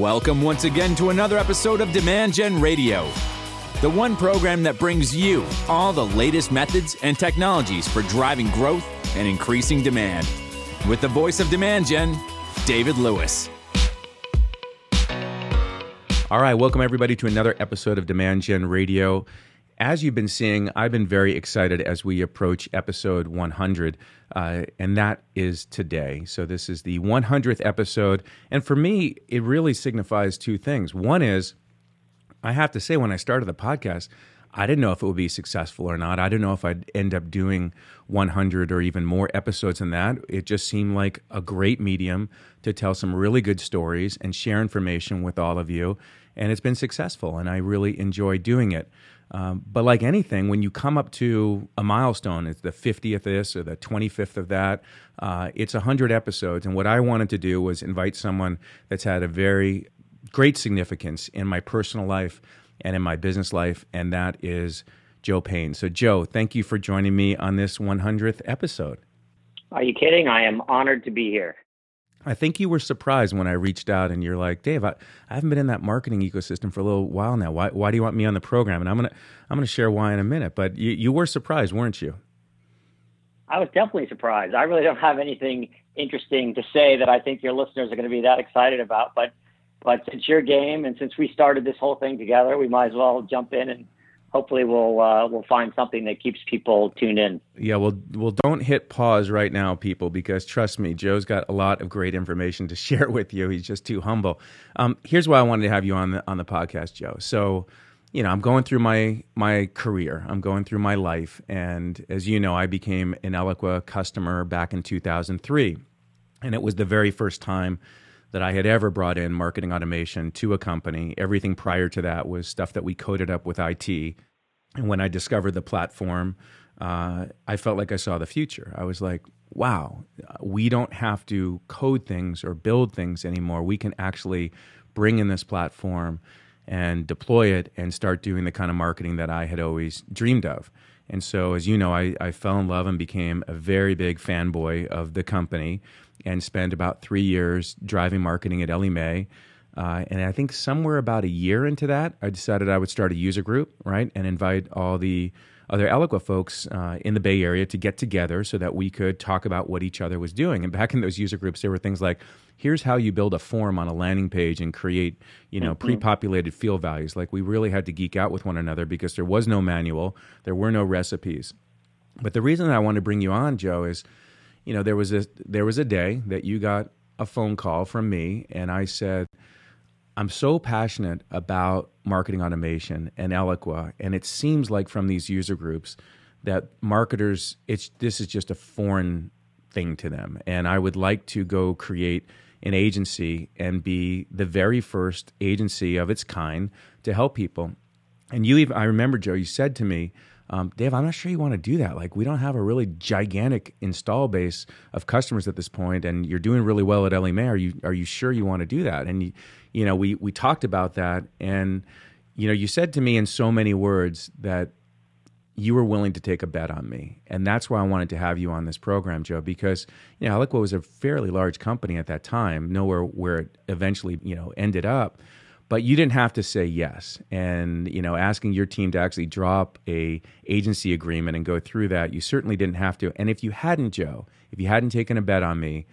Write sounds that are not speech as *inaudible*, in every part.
Welcome once again to another episode of Demand Gen Radio, the one program that brings you all the latest methods and technologies for driving growth and increasing demand. With the voice of Demand Gen, David Lewis. All right, welcome everybody to another episode of Demand Gen Radio. As you've been seeing, I've been very excited as we approach episode 100, uh, and that is today. So, this is the 100th episode. And for me, it really signifies two things. One is, I have to say, when I started the podcast, I didn't know if it would be successful or not. I didn't know if I'd end up doing 100 or even more episodes than that. It just seemed like a great medium to tell some really good stories and share information with all of you. And it's been successful, and I really enjoy doing it. Um, but like anything, when you come up to a milestone, it's the 50th of this or the 25th of that, uh, it's 100 episodes. And what I wanted to do was invite someone that's had a very great significance in my personal life and in my business life, and that is Joe Payne. So, Joe, thank you for joining me on this 100th episode. Are you kidding? I am honored to be here. I think you were surprised when I reached out and you're like, Dave, I, I haven't been in that marketing ecosystem for a little while now. Why, why do you want me on the program? And I'm gonna I'm gonna share why in a minute. But you, you were surprised, weren't you? I was definitely surprised. I really don't have anything interesting to say that I think your listeners are going to be that excited about. But but since your game and since we started this whole thing together, we might as well jump in and hopefully we'll uh, we'll find something that keeps people tuned in. Yeah, well, well, don't hit pause right now, people, because trust me, Joe's got a lot of great information to *laughs* share with you. He's just too humble. Um, here's why I wanted to have you on the on the podcast, Joe. So, you know, I'm going through my my career, I'm going through my life, and as you know, I became an Eloqua customer back in 2003, and it was the very first time that I had ever brought in marketing automation to a company. Everything prior to that was stuff that we coded up with IT. And when I discovered the platform, uh, I felt like I saw the future. I was like, wow, we don't have to code things or build things anymore. We can actually bring in this platform and deploy it and start doing the kind of marketing that I had always dreamed of. And so, as you know, I, I fell in love and became a very big fanboy of the company and spent about three years driving marketing at Ellie Mae. Uh, and I think somewhere about a year into that, I decided I would start a user group, right, and invite all the other Eloqua folks uh, in the Bay Area to get together so that we could talk about what each other was doing. And back in those user groups, there were things like, here's how you build a form on a landing page and create, you know, mm-hmm. pre-populated field values. Like we really had to geek out with one another because there was no manual, there were no recipes. But the reason I want to bring you on, Joe, is you know, there was a there was a day that you got a phone call from me, and I said, I'm so passionate about marketing automation and Eloqua, and it seems like from these user groups that marketers, it's this is just a foreign thing to them, and I would like to go create an agency and be the very first agency of its kind to help people. And you even, I remember, Joe, you said to me, um, Dave, I'm not sure you want to do that. Like, we don't have a really gigantic install base of customers at this point, and you're doing really well at Mae. Are you are you sure you want to do that? And you, you know, we we talked about that, and you know, you said to me in so many words that you were willing to take a bet on me, and that's why I wanted to have you on this program, Joe, because you know, Eloqua was a fairly large company at that time, nowhere where it eventually you know ended up but you didn't have to say yes and you know asking your team to actually drop a agency agreement and go through that you certainly didn't have to and if you hadn't joe if you hadn't taken a bet on me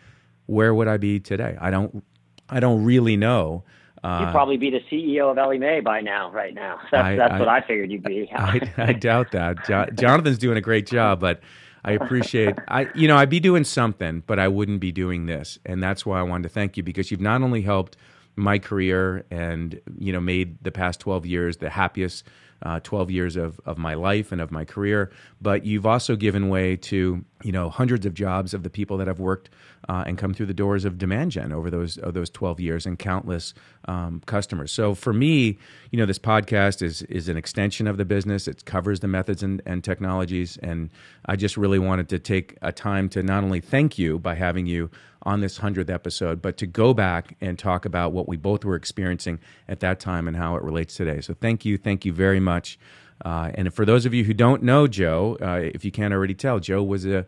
where would i be today i don't i don't really know uh, You'd probably be the CEO of Ellie Mae by now, right now. *laughs* That's, I, that's I, what I figured you'd be. *laughs* I, I, doubt that. Jo- Jonathan's doing a great job, but I appreciate I you know I'd be doing something, but I wouldn't be doing this, and that's why I wanted to thank you because you've not only helped my career and you know made the past 12 years the happiest uh, 12 years of, of my life and of my career. But you've also given way to you know hundreds of jobs of the people that have worked uh, and come through the doors of demand gen over those of those 12 years and countless um, customers. So for me you know this podcast is is an extension of the business. It covers the methods and, and technologies and i just really wanted to take a time to not only thank you by having you on this 100th episode but to go back and talk about what we both were experiencing at that time and how it relates today. So thank you thank you very much uh, and for those of you who don't know Joe, uh, if you can't already tell, Joe was a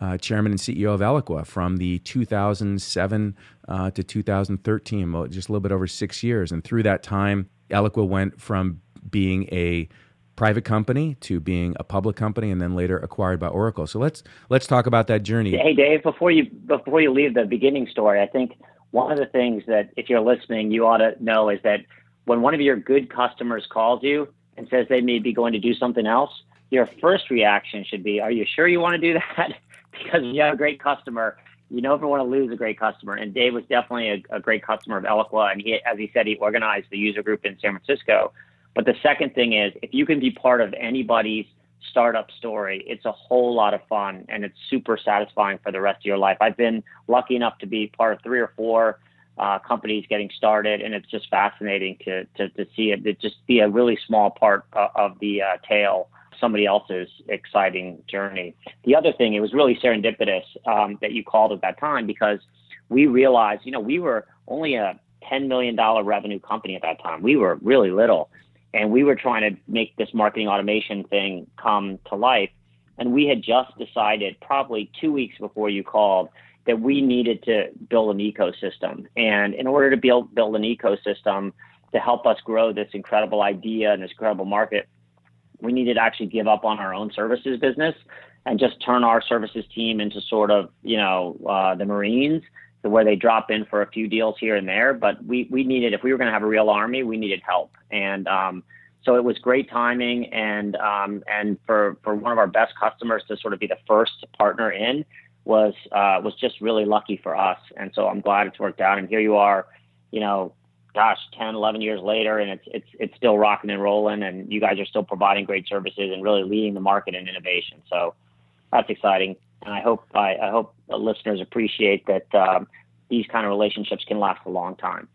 uh, chairman and CEO of Eloqua from the 2007 uh, to 2013, just a little bit over six years. And through that time, Eloqua went from being a private company to being a public company and then later acquired by Oracle. So let's let's talk about that journey. Hey Dave, before you before you leave the beginning story, I think one of the things that if you're listening, you ought to know is that when one of your good customers calls you and says they may be going to do something else, your first reaction should be, "Are you sure you want to do that?" *laughs* because you have a great customer, you never want to lose a great customer. And Dave was definitely a, a great customer of Eloqua, and he, as he said, he organized the user group in San Francisco. But the second thing is, if you can be part of anybody's startup story, it's a whole lot of fun and it's super satisfying for the rest of your life. I've been lucky enough to be part of three or four uh, companies getting started, and it's just fascinating to to, to see it, to just be a really small part uh, of the uh, tale somebody else's exciting journey. The other thing, it was really serendipitous um, that you called at that time because we realized, you know, we were only a $10 million revenue company at that time. We were really little. And we were trying to make this marketing automation thing come to life. And we had just decided, probably two weeks before you called, that we needed to build an ecosystem. And in order to build, build an ecosystem to help us grow this incredible idea and this incredible market, we needed to actually give up on our own services business and just turn our services team into sort of, you know, uh, the Marines, where they drop in for a few deals here and there. But we, we needed, if we were going to have a real army, we needed help. And um, so it was great timing. And, um, and for, for one of our best customers to sort of be the first partner in was, uh, was just really lucky for us. And so I'm glad it's worked out. And here you are, you know, gosh, 10, 11 years later, and it's it's it's still rocking and rolling, and you guys are still providing great services and really leading the market in innovation. So that's exciting, and I hope I, I hope listeners appreciate that um, these kind of relationships can last a long time.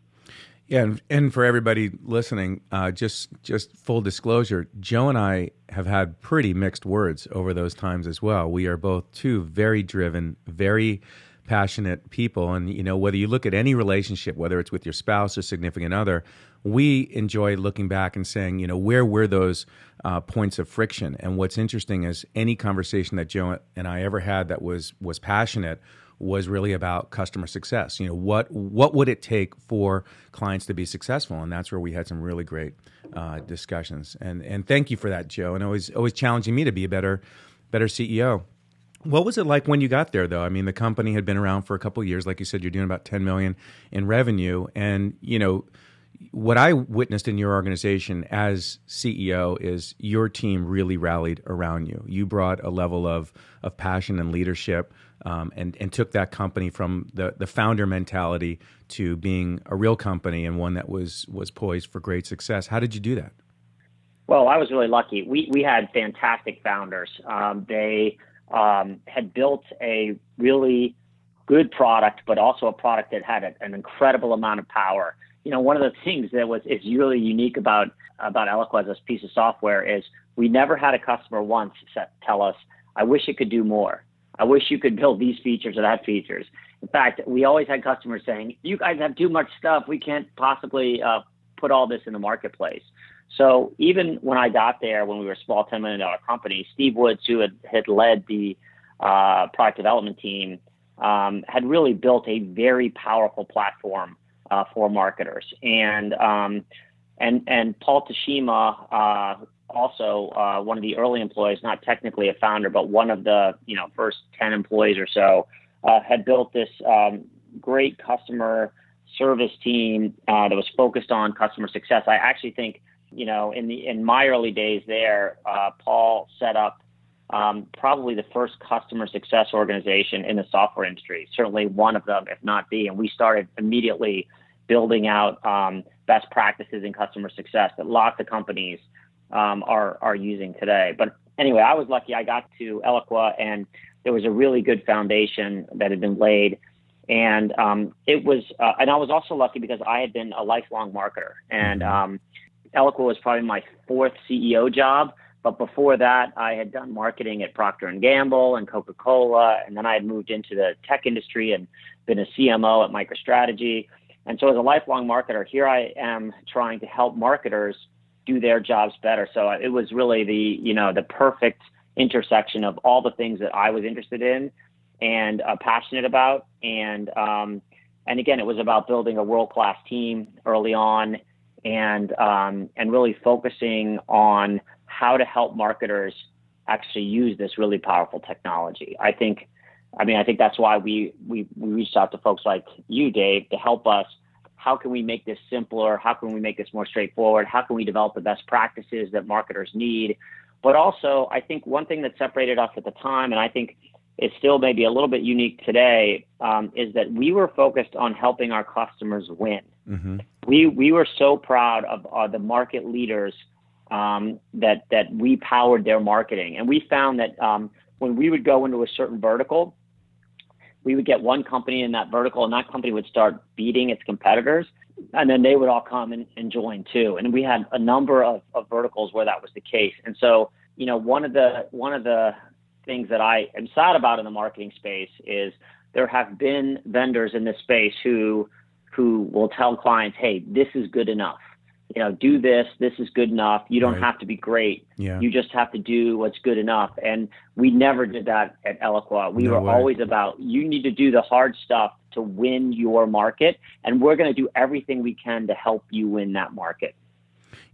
Yeah, and, and for everybody listening, uh, just just full disclosure, Joe and I have had pretty mixed words over those times as well. We are both two very driven, very passionate people and you know whether you look at any relationship whether it's with your spouse or significant other we enjoy looking back and saying you know where were those uh, points of friction and what's interesting is any conversation that joe and i ever had that was was passionate was really about customer success. You know what what would it take for clients to be successful? And that's where we had some really great uh, discussions. And and thank you for that joe. And always always challenging me to be a better better ceo what was it like when you got there, though? I mean, the company had been around for a couple years. Like you said, you're doing about 10 million in revenue, and you know what I witnessed in your organization as CEO is your team really rallied around you. You brought a level of of passion and leadership, um, and and took that company from the the founder mentality to being a real company and one that was was poised for great success. How did you do that? Well, I was really lucky. We we had fantastic founders. Um, they um, had built a really good product, but also a product that had a, an incredible amount of power. You know, one of the things that was is really unique about about Eloqua as a piece of software is we never had a customer once tell us, "I wish it could do more. I wish you could build these features or that features." In fact, we always had customers saying, "You guys have too much stuff. We can't possibly uh, put all this in the marketplace." So even when I got there, when we were a small $10 million company, Steve Woods, who had, had led the uh, product development team, um, had really built a very powerful platform uh, for marketers. And, um, and, and Paul Teshima, uh, also uh, one of the early employees, not technically a founder, but one of the you know first 10 employees or so, uh, had built this um, great customer service team uh, that was focused on customer success. I actually think you know, in the in my early days there, uh, Paul set up um, probably the first customer success organization in the software industry. Certainly one of them, if not the. And we started immediately building out um, best practices in customer success that lots of companies um, are are using today. But anyway, I was lucky. I got to Eloqua, and there was a really good foundation that had been laid. And um, it was, uh, and I was also lucky because I had been a lifelong marketer, and mm-hmm. um, Eloqua was probably my fourth CEO job. But before that, I had done marketing at Procter and Gamble and Coca Cola, and then I had moved into the tech industry and been a CMO at MicroStrategy. And so, as a lifelong marketer, here I am trying to help marketers do their jobs better. So it was really the you know the perfect intersection of all the things that I was interested in and uh, passionate about. And um, and again, it was about building a world class team early on, and um, and really focusing on how to help marketers actually use this really powerful technology. I think, I mean, I think that's why we we we reached out to folks like you, Dave, to help us. How can we make this simpler? How can we make this more straightforward? How can we develop the best practices that marketers need? But also, I think one thing that separated us at the time, and I think is still maybe a little bit unique today, um, is that we were focused on helping our customers win. Mm-hmm. We we were so proud of uh, the market leaders um, that that we powered their marketing, and we found that um, when we would go into a certain vertical, we would get one company in that vertical, and that company would start beating its competitors, and then they would all come and, and join too. And we had a number of, of verticals where that was the case. And so, you know, one of the one of the things that I am sad about in the marketing space is there have been vendors in this space who who will tell clients, "Hey, this is good enough." You know, do this. This is good enough. You don't right. have to be great. Yeah. You just have to do what's good enough. And we never did that at Eloqua. We no were way. always about you need to do the hard stuff to win your market, and we're going to do everything we can to help you win that market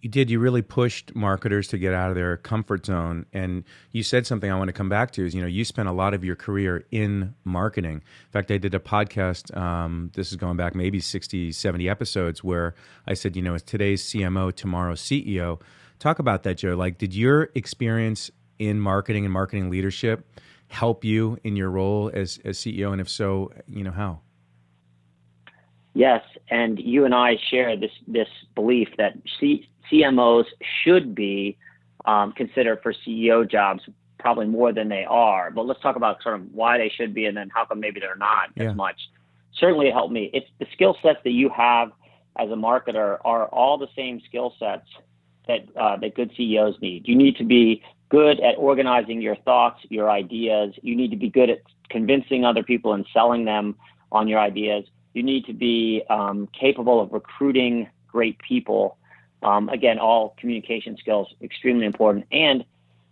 you did. You really pushed marketers to get out of their comfort zone. And you said something I want to come back to is, you know, you spent a lot of your career in marketing. In fact, I did a podcast, um, this is going back maybe 60, 70 episodes, where I said, you know, it's today's CMO, tomorrow's CEO. Talk about that, Joe. Like, did your experience in marketing and marketing leadership help you in your role as, as CEO? And if so, you know, how? Yes, and you and I share this this belief that CMOs should be um, considered for CEO jobs probably more than they are. But let's talk about sort of why they should be, and then how come maybe they're not yeah. as much. Certainly, it helped me. It's the skill sets that you have as a marketer are all the same skill sets that uh, that good CEOs need. You need to be good at organizing your thoughts, your ideas. You need to be good at convincing other people and selling them on your ideas you need to be um, capable of recruiting great people. Um, again, all communication skills extremely important, and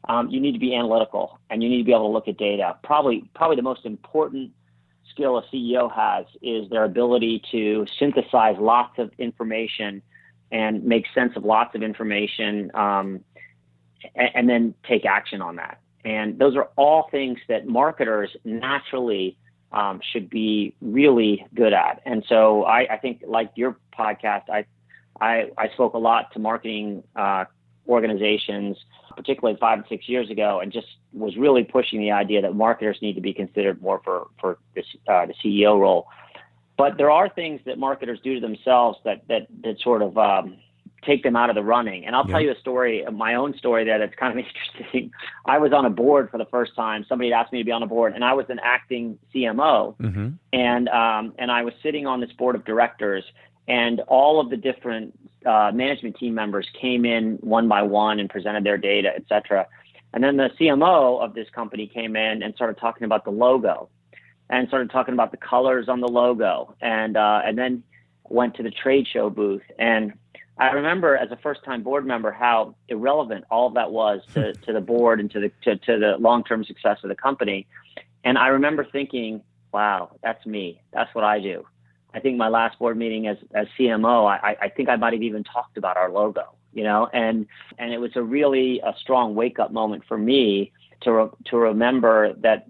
um, you need to be analytical and you need to be able to look at data. Probably, probably the most important skill a CEO has is their ability to synthesize lots of information and make sense of lots of information, um, and, and then take action on that. And those are all things that marketers naturally um, should be really good at. And so I, I, think, like your podcast, I, I, I spoke a lot to marketing uh, organizations, particularly five and six years ago, and just was really pushing the idea that marketers need to be considered more for for this, uh, the CEO role. But there are things that marketers do to themselves that that that sort of um, take them out of the running. And I'll yeah. tell you a story, my own story there that's kind of *laughs* interesting. I was on a board for the first time. Somebody had asked me to be on a board, and I was an acting CMO, mm-hmm. and um, and I was sitting on this board of directors, and all of the different uh, management team members came in one by one and presented their data, et cetera. And then the CMO of this company came in and started talking about the logo, and started talking about the colors on the logo, and uh, and then went to the trade show booth and I remember as a first time board member how irrelevant all of that was to, *laughs* to the board and to the to, to the long term success of the company. And I remember thinking, wow, that's me. That's what I do. I think my last board meeting as as CMO, I, I think I might have even talked about our logo, you know, and and it was a really a strong wake up moment for me to re, to remember that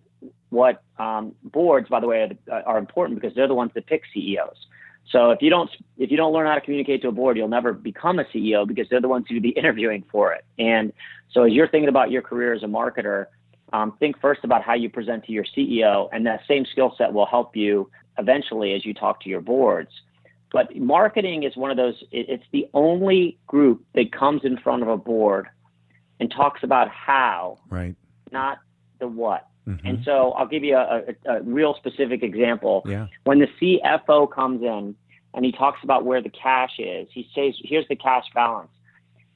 what um, boards, by the way, are, are important because they're the ones that pick CEOs. So if you don't if you don't learn how to communicate to a board, you'll never become a CEO because they're the ones who be *laughs* interviewing for it. And so as you're thinking about your career as a marketer, um, think first about how you present to your CEO, and that same skill set will help you eventually as you talk to your boards. But marketing is one of those. it's the only group that comes in front of a board and talks about how, right, not the what. Mm-hmm. And so I'll give you a, a, a real specific example. Yeah. When the CFO comes in and he talks about where the cash is, he says, here's the cash balance.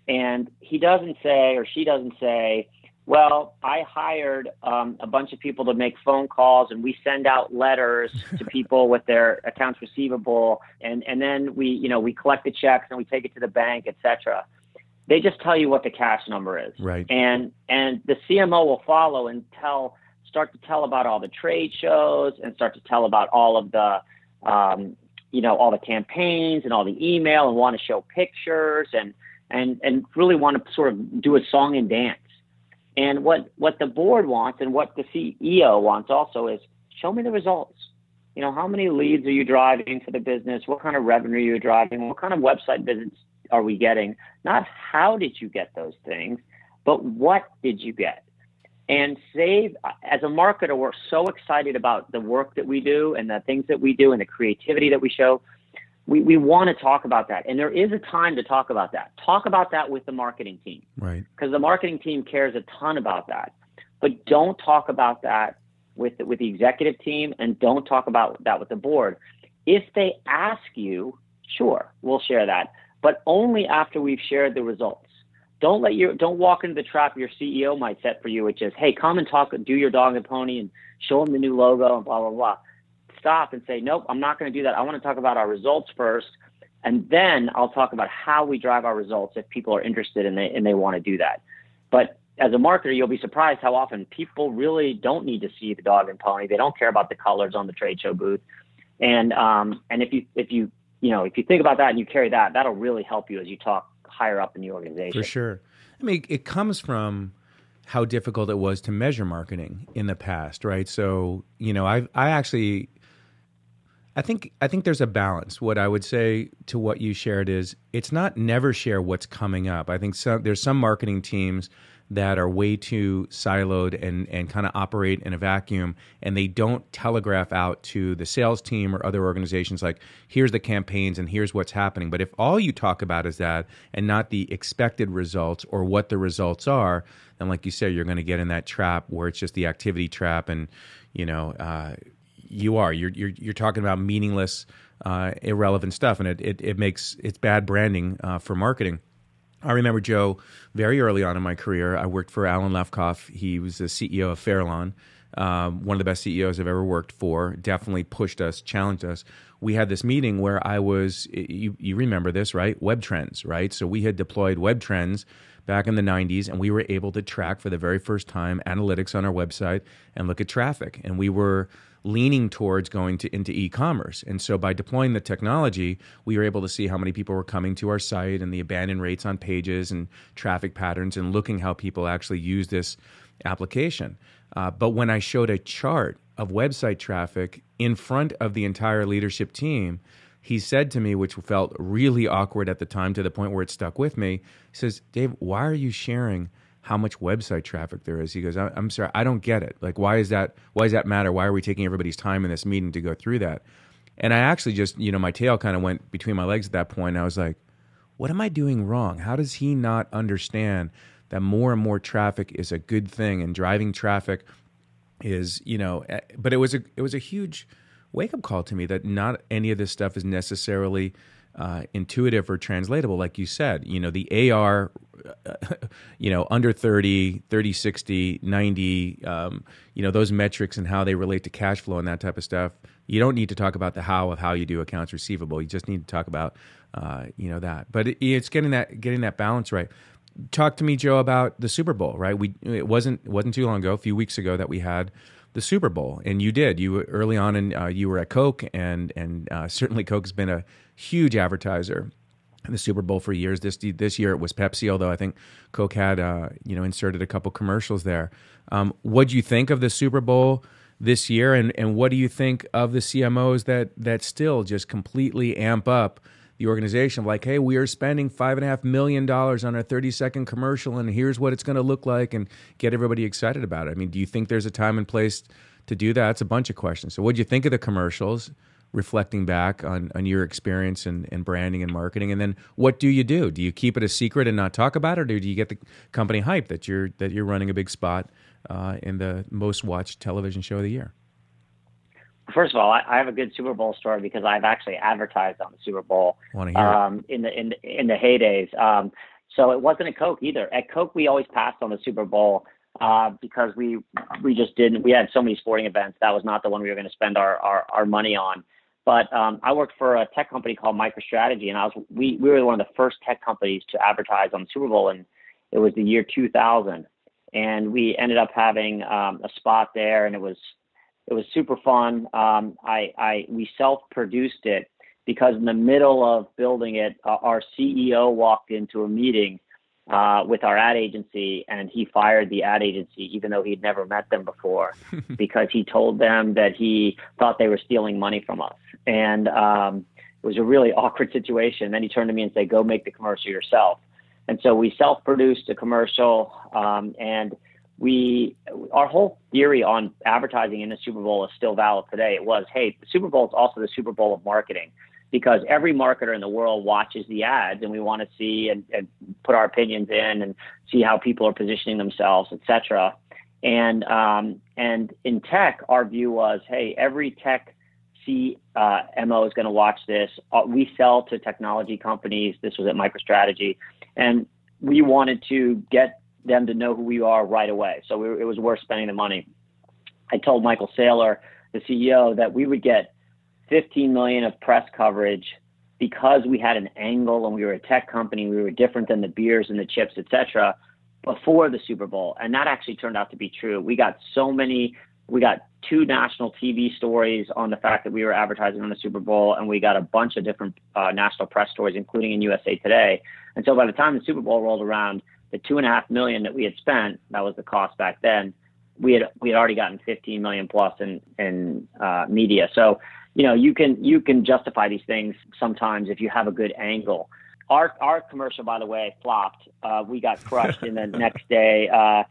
And he doesn't say, or she doesn't say, well, I hired um, a bunch of people to make phone calls, and we send out letters *laughs* to people with their accounts receivable, and and then we, you know, we collect the checks and we take it to the bank, etc. They just tell you what the cash number is, right? And and the CMO will follow and tell start to tell about all the trade shows and start to tell about all of the, um, you know, all the campaigns and all the email and want to show pictures and, and, and really want to sort of do a song and dance. And what, what the board wants and what the CEO wants also is show me the results. You know, how many leads are you driving for the business? What kind of revenue are you driving? What kind of website visits are we getting? Not how did you get those things, but what did you get? And save, as a marketer, we're so excited about the work that we do and the things that we do and the creativity that we show. We, we want to talk about that. And there is a time to talk about that. Talk about that with the marketing team. Right. Because the marketing team cares a ton about that. But don't talk about that with the, with the executive team and don't talk about that with the board. If they ask you, sure, we'll share that, but only after we've shared the results. Don't let your don't walk into the trap your CEO might set for you, which is, hey, come and talk, do your dog and pony, and show them the new logo and blah blah blah. Stop and say, nope, I'm not going to do that. I want to talk about our results first, and then I'll talk about how we drive our results if people are interested and they and they want to do that. But as a marketer, you'll be surprised how often people really don't need to see the dog and pony. They don't care about the colors on the trade show booth. And um, and if you if you you know if you think about that and you carry that, that'll really help you as you talk higher up in the organization. For sure. I mean, it comes from how difficult it was to measure marketing in the past, right? So you know, I I actually. I think I think there's a balance. What I would say to what you shared is it's not never share what's coming up. I think some, there's some marketing teams that are way too siloed and, and kind of operate in a vacuum and they don't telegraph out to the sales team or other organizations like here's the campaigns and here's what's happening but if all you talk about is that and not the expected results or what the results are then like you said you're going to get in that trap where it's just the activity trap and you know uh, you are you're, you're you're talking about meaningless uh, irrelevant stuff and it, it, it makes it's bad branding uh, for marketing I remember Joe very early on in my career. I worked for Alan Lefkoff. He was the CEO of Fairlawn, um, one of the best CEOs I've ever worked for. Definitely pushed us, challenged us. We had this meeting where I was, you, you remember this, right? Web Trends, right? So we had deployed Web Trends back in the 90s, and we were able to track for the very first time analytics on our website and look at traffic. And we were leaning towards going to into e-commerce. And so by deploying the technology, we were able to see how many people were coming to our site and the abandon rates on pages and traffic patterns and looking how people actually use this application. Uh, but when I showed a chart of website traffic in front of the entire leadership team, he said to me, which felt really awkward at the time to the point where it stuck with me, he says, Dave, why are you sharing how much website traffic there is. He goes, I'm sorry, I don't get it. Like, why is that? Why does that matter? Why are we taking everybody's time in this meeting to go through that? And I actually just, you know, my tail kind of went between my legs at that point. I was like, what am I doing wrong? How does he not understand that more and more traffic is a good thing and driving traffic is, you know, eh, but it was a it was a huge wake up call to me that not any of this stuff is necessarily uh, intuitive or translatable, like you said. You know, the AR, you know, under 30, 30, 60, 90, um, you know, those metrics and how they relate to cash flow and that type of stuff. You don't need to talk about the how of how you do accounts receivable. You just need to talk about, uh, you know, that. But it, it's getting that getting that balance right. Talk to me, Joe, about the Super Bowl. Right? We it wasn't it wasn't too long ago, a few weeks ago, that we had the Super Bowl, and you did. You early on, and uh, you were at Coke, and and uh, certainly Coke has been a huge advertiser the Super Bowl for years. This this year it was Pepsi, although I think Coke had uh, you know inserted a couple commercials there. Um, what do you think of the Super Bowl this year, and and what do you think of the CMOs that that still just completely amp up? the organization like, hey, we are spending five and a half million dollars on a 30 second commercial, and here's what it's going to look like, and get everybody excited about it. I mean, do you think there's a time and place to do that? It's a bunch of questions. So, what do you think of the commercials? Reflecting back on, on your experience in, in branding and marketing and then what do you do do you keep it a secret and not talk about it or do you get the company hype that you're that you're running a big spot uh, in the most watched television show of the year First of all, I, I have a good Super Bowl story because I've actually advertised on the Super Bowl um, in the in the, in the heydays. Um, so it wasn't a Coke either. At Coke, we always passed on the Super Bowl uh, because we we just didn't. We had so many sporting events. That was not the one we were going to spend our, our, our money on. But um, I worked for a tech company called MicroStrategy, and I was we we were one of the first tech companies to advertise on the Super Bowl, and it was the year 2000. and we ended up having um, a spot there, and it was it was super fun. Um, I, I we self-produced it because in the middle of building it, uh, our CEO walked into a meeting uh, with our ad agency, and he fired the ad agency, even though he'd never met them before, *laughs* because he told them that he thought they were stealing money from us, and um, it was a really awkward situation. Then he turned to me and said, "Go make the commercial yourself." And so we self-produced a commercial, um, and we our whole theory on advertising in the Super Bowl is still valid today. It was, hey, the Super Bowl is also the Super Bowl of marketing because every marketer in the world watches the ads and we want to see and, and put our opinions in and see how people are positioning themselves, etc. And um, and in tech, our view was, hey, every tech CMO uh, is going to watch this. Uh, we sell to technology companies. This was at MicroStrategy, and we wanted to get them to know who we are right away. So we, it was worth spending the money. I told Michael Saylor, the CEO, that we would get 15 million of press coverage because we had an angle and we were a tech company, we were different than the beers and the chips, et cetera, before the Super Bowl. And that actually turned out to be true. We got so many, we got two national TV stories on the fact that we were advertising on the Super Bowl, and we got a bunch of different uh, national press stories, including in USA Today. And so by the time the Super Bowl rolled around, the two and a half million that we had spent, that was the cost back then, we had we had already gotten 15 million plus in in uh, media. So you know, you can you can justify these things sometimes if you have a good angle. Our our commercial, by the way, flopped. Uh, we got crushed in the *laughs* next day. Uh,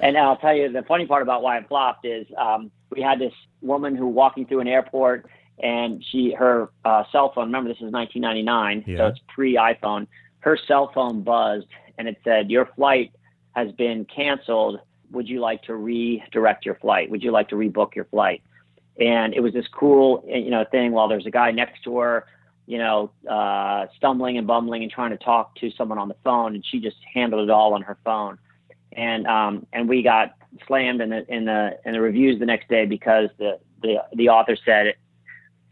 and I'll tell you the funny part about why it flopped is um, we had this woman who walking through an airport and she her uh, cell phone. Remember, this is 1999, yeah. so it's pre iPhone. Her cell phone buzzed and it said, "Your flight has been canceled. Would you like to redirect your flight? Would you like to rebook your flight?" And it was this cool you know thing while there's a guy next to her you know uh, stumbling and bumbling and trying to talk to someone on the phone and she just handled it all on her phone. And um, and we got slammed in the in the in the reviews the next day because the the the author said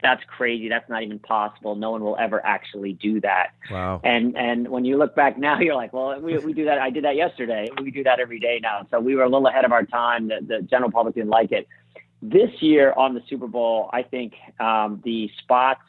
that's crazy. That's not even possible. No one will ever actually do that. Wow. And and when you look back now *laughs* you're like well we, we do that. I did that yesterday. We do that every day now. So we were a little ahead of our time. The, the general public didn't like it this year on the Super Bowl, I think um, the spots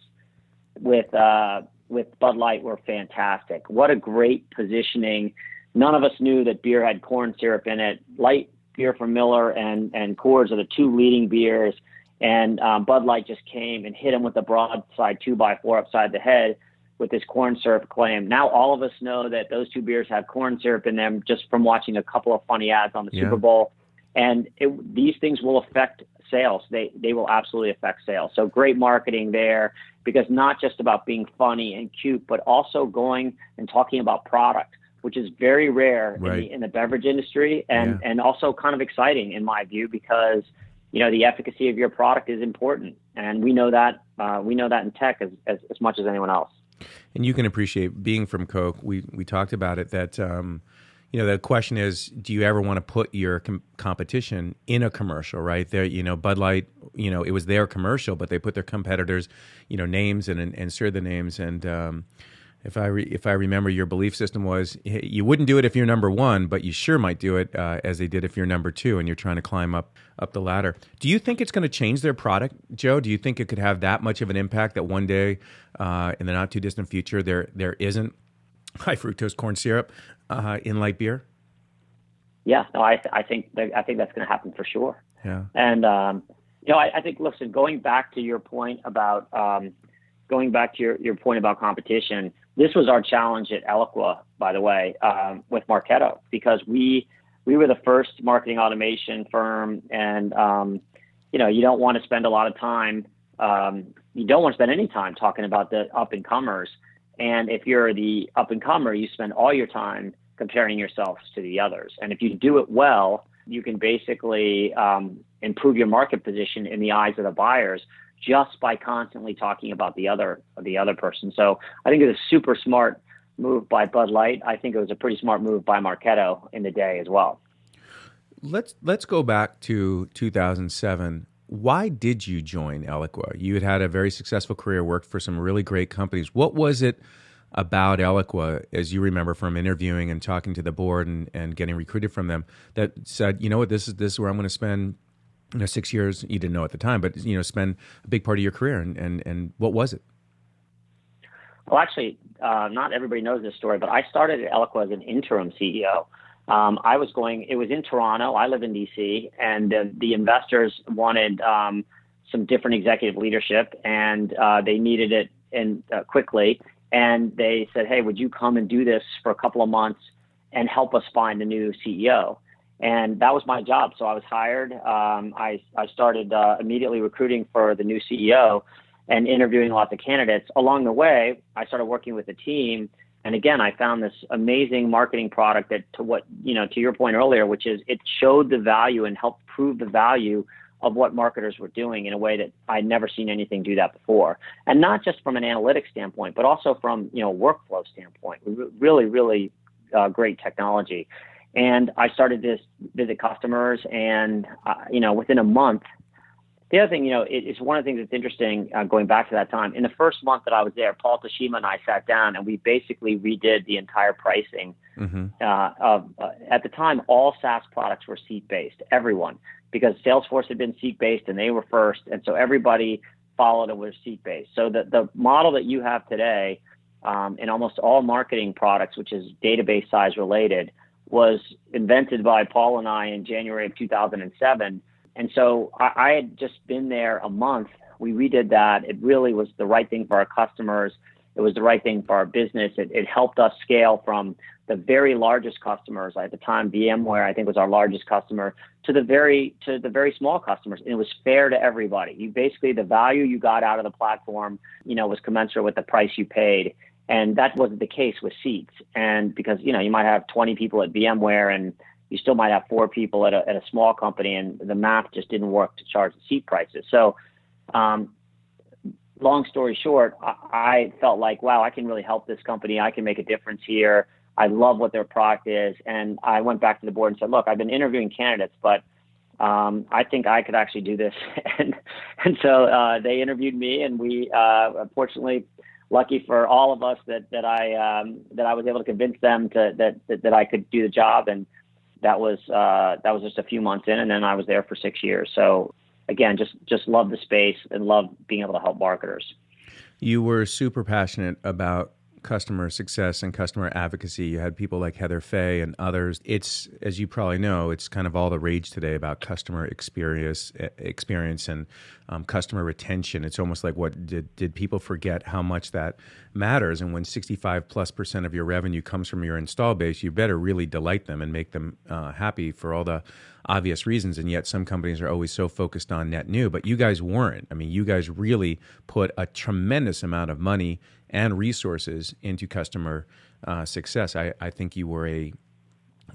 with uh, with Bud Light were fantastic. What a great positioning! None of us knew that beer had corn syrup in it. Light beer from Miller and and Coors are the two leading beers, and um, Bud Light just came and hit him with a broadside two by four upside the head with this corn syrup claim. Now all of us know that those two beers have corn syrup in them just from watching a couple of funny ads on the yeah. Super Bowl. And it, these things will affect sales. They they will absolutely affect sales. So great marketing there because not just about being funny and cute, but also going and talking about product, which is very rare right. in, the, in the beverage industry and yeah. and also kind of exciting in my view because you know the efficacy of your product is important, and we know that uh, we know that in tech as, as, as much as anyone else. And you can appreciate being from Coke. We we talked about it that. Um, you know the question is do you ever want to put your com- competition in a commercial right there you know bud light you know it was their commercial but they put their competitors you know names and and, and the names and um, if I re- if I remember, your belief system was you wouldn't do it if you're number one, but you sure might do it uh, as they did if you're number two and you're trying to climb up up the ladder. Do you think it's going to change their product, Joe? Do you think it could have that much of an impact that one day uh, in the not too distant future there there isn't high fructose corn syrup uh, in light beer? Yeah, no, I, I think I think that's going to happen for sure. Yeah, and um, you know, I, I, think listen, going back to your point about um, going back to your, your point about competition, this was our challenge at Eloqua, by the way, um, with Marketo, because we we were the first marketing automation firm, and um, you know, you don't want to spend a lot of time. Um, you don't want to spend any time talking about the up and comers. And if you're the up and comer, you spend all your time comparing yourselves to the others. And if you do it well, you can basically um, improve your market position in the eyes of the buyers just by constantly talking about the other the other person. So I think it was a super smart move by Bud Light. I think it was a pretty smart move by Marketo in the day as well. Let's let's go back to 2007 why did you join Eloqua? You had had a very successful career, worked for some really great companies. What was it about Eloqua, as you remember from interviewing and talking to the board and, and getting recruited from them, that said, you know what, this is this is where I'm going to spend you know six years. You didn't know at the time, but you know, spend a big part of your career. And and, and what was it? Well, actually, uh, not everybody knows this story, but I started at Eloqua as an interim CEO. Um, I was going. It was in Toronto. I live in DC, and uh, the investors wanted um, some different executive leadership, and uh, they needed it and uh, quickly. And they said, "Hey, would you come and do this for a couple of months and help us find a new CEO?" And that was my job. So I was hired. Um, I I started uh, immediately recruiting for the new CEO and interviewing lots of candidates. Along the way, I started working with a team. And again, I found this amazing marketing product that, to what, you know, to your point earlier, which is it showed the value and helped prove the value of what marketers were doing in a way that I'd never seen anything do that before. And not just from an analytics standpoint, but also from, you know, workflow standpoint. Really, really uh, great technology. And I started to visit customers, and uh, you know, within a month, the other thing, you know, it, it's one of the things that's interesting uh, going back to that time. In the first month that I was there, Paul Teshima and I sat down and we basically redid the entire pricing. Mm-hmm. Uh, of uh, at the time, all SaaS products were seat based. Everyone, because Salesforce had been seat based and they were first, and so everybody followed and was seat based. So the the model that you have today um, in almost all marketing products, which is database size related, was invented by Paul and I in January of 2007 and so I, I had just been there a month. We redid that. It really was the right thing for our customers. It was the right thing for our business. It, it helped us scale from the very largest customers at the time, VMware, I think was our largest customer, to the very to the very small customers. And it was fair to everybody. You basically the value you got out of the platform, you know, was commensurate with the price you paid. And that wasn't the case with seats. And because, you know, you might have 20 people at VMware and you still might have four people at a, at a small company, and the math just didn't work to charge the seat prices. So, um, long story short, I, I felt like, wow, I can really help this company. I can make a difference here. I love what their product is. And I went back to the board and said, look, I've been interviewing candidates, but um, I think I could actually do this. *laughs* and, and so uh, they interviewed me, and we, uh, fortunately, lucky for all of us that, that I um, that I was able to convince them to that, that, that I could do the job. And that was uh, that was just a few months in, and then I was there for six years. So again, just just love the space and love being able to help marketers. You were super passionate about customer success and customer advocacy. You had people like Heather Fay and others. It's as you probably know, it's kind of all the rage today about customer experience, experience and um, customer retention. It's almost like what did did people forget how much that matters? And when sixty five plus percent of your revenue comes from your install base, you better really delight them and make them uh, happy for all the obvious reasons. And yet, some companies are always so focused on net new, but you guys weren't. I mean, you guys really put a tremendous amount of money and resources into customer uh, success. I, I think you were a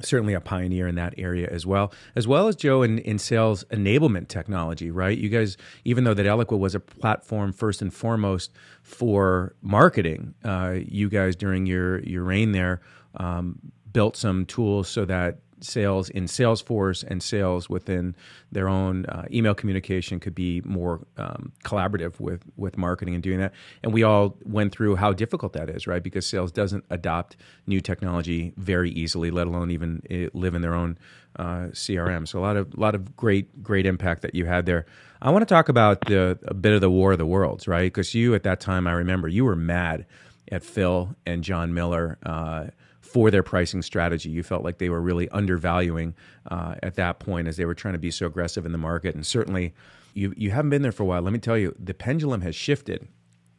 certainly a pioneer in that area as well, as well as Joe in, in sales enablement technology, right? You guys, even though that Eloqua was a platform first and foremost for marketing, uh, you guys during your your reign there um, built some tools so that sales in Salesforce and sales within their own uh, email communication could be more um, collaborative with with marketing and doing that. And we all went through how difficult that is, right? Because sales doesn't adopt new technology very easily, let alone even eh, live in their own uh, CRM. So a lot of lot of great great impact that you had there. I want to talk about the a bit of the War of the Worlds, right? Because you at that time, I remember you were mad at Phil and Jon Miller. Uh, for their pricing strategy. You felt like they were really undervaluing uh, at that point as they were trying to be so aggressive in the market. And certainly, you you haven't been there for a while. Let me tell you, the pendulum has shifted.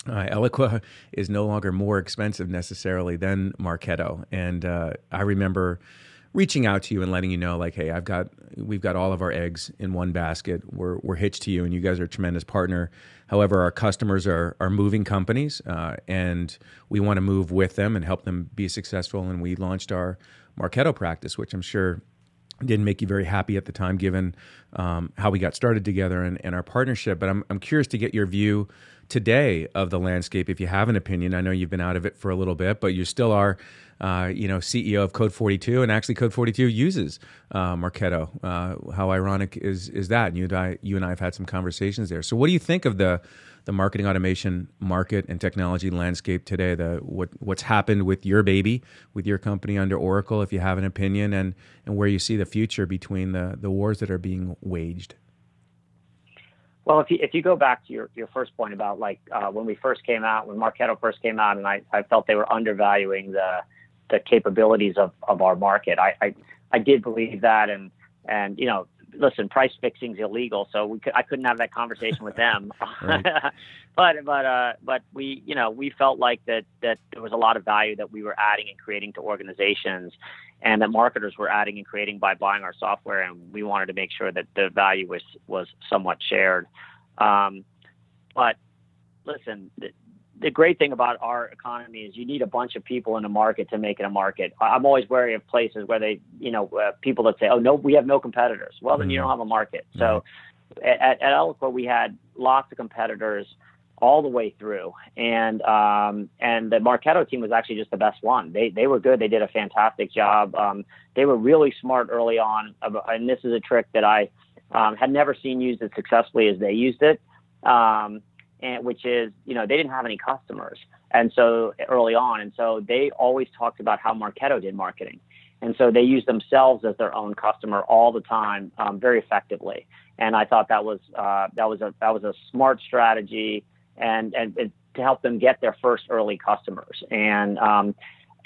Uh, is no longer more expensive necessarily than Marketo, and uh, I remember reaching out to you and letting you know, like, hey, I've got we've got all of our eggs in one basket. We're we're hitched to you, and you guys are a tremendous partner. However, our customers are are moving companies, uh, and we want to move with them and help them be successful. And we launched our Marketo practice, which I'm sure didn't make you very happy at the time, given um, how we got started together and, and our partnership. But I'm I'm curious to get your view today of the landscape if you have an opinion. I know you've been out of it for a little bit, but you still are uh, you know, CEO of Code 42, and actually Code 42 uses uh, Marketo. Uh, how ironic is is that? And you and I, you and I have had some conversations there. So, what do you think of the the marketing automation market and technology landscape today. The what what's happened with your baby, with your company under Oracle, if you have an opinion, and and where you see the future between the the wars that are being waged. Well, if you if you go back to your, your first point about like uh, when we first came out, when Marketo first came out, and I, I felt they were undervaluing the the capabilities of, of our market. I, I I did believe that, and and you know, listen, price fixing is illegal, so we could, I couldn't have that conversation with them. *laughs* *laughs* but but uh, but we you know we felt like that that there was a lot of value that we were adding and creating to organizations, and that marketers were adding and creating by buying our software, and we wanted to make sure that the value was was somewhat shared. Um, but listen, the, great thing about our economy is you need a bunch of people in a market to make it a market. I'm always wary of places where they, you know, uh, people that say, "Oh no, we have no competitors." Well, then you don't mm-hmm. have a market. So, at, at Eloqua, we had lots of competitors all the way through. And um, and the Marketo team was actually just the best one. They they were good. They did a fantastic job. Um, they were really smart early on. And this is a trick that I um, had never seen used as successfully as they used it. Um, and which is you know they didn't have any customers, and so early on, and so they always talked about how Marketo did marketing. And so they used themselves as their own customer all the time, um, very effectively. And I thought that was uh, that was a that was a smart strategy and, and, and to help them get their first early customers. And um,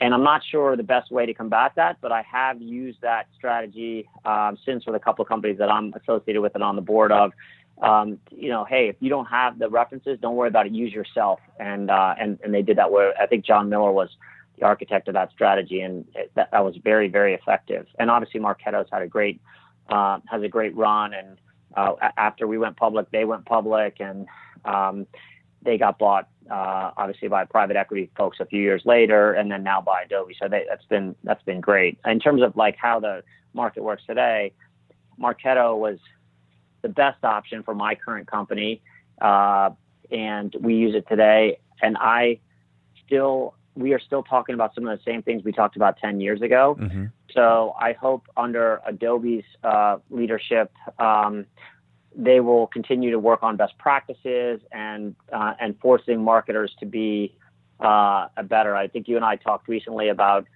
and I'm not sure the best way to combat that, but I have used that strategy um, since with a couple of companies that I'm associated with and on the board of. Um, you know, hey, if you don't have the references, don't worry about it. Use yourself. And uh, and and they did that. Where I think Jon Miller was the architect of that strategy, and it, that, that was very very effective. And obviously, Marketo's had a great uh, has a great run. And uh, after we went public, they went public, and um, they got bought uh, obviously by private equity folks a few years later, and then now by Adobe. So they, that's been that's been great. In terms of like how the market works today, Marketo was the best option for my current company, uh, and we use it today. And I still we are still talking about some of the same things we talked about 10 years ago. Mm-hmm. So I hope under Adobe's uh, leadership, um, they will continue to work on best practices and uh, and forcing marketers to be uh, better. I think you and I talked recently about,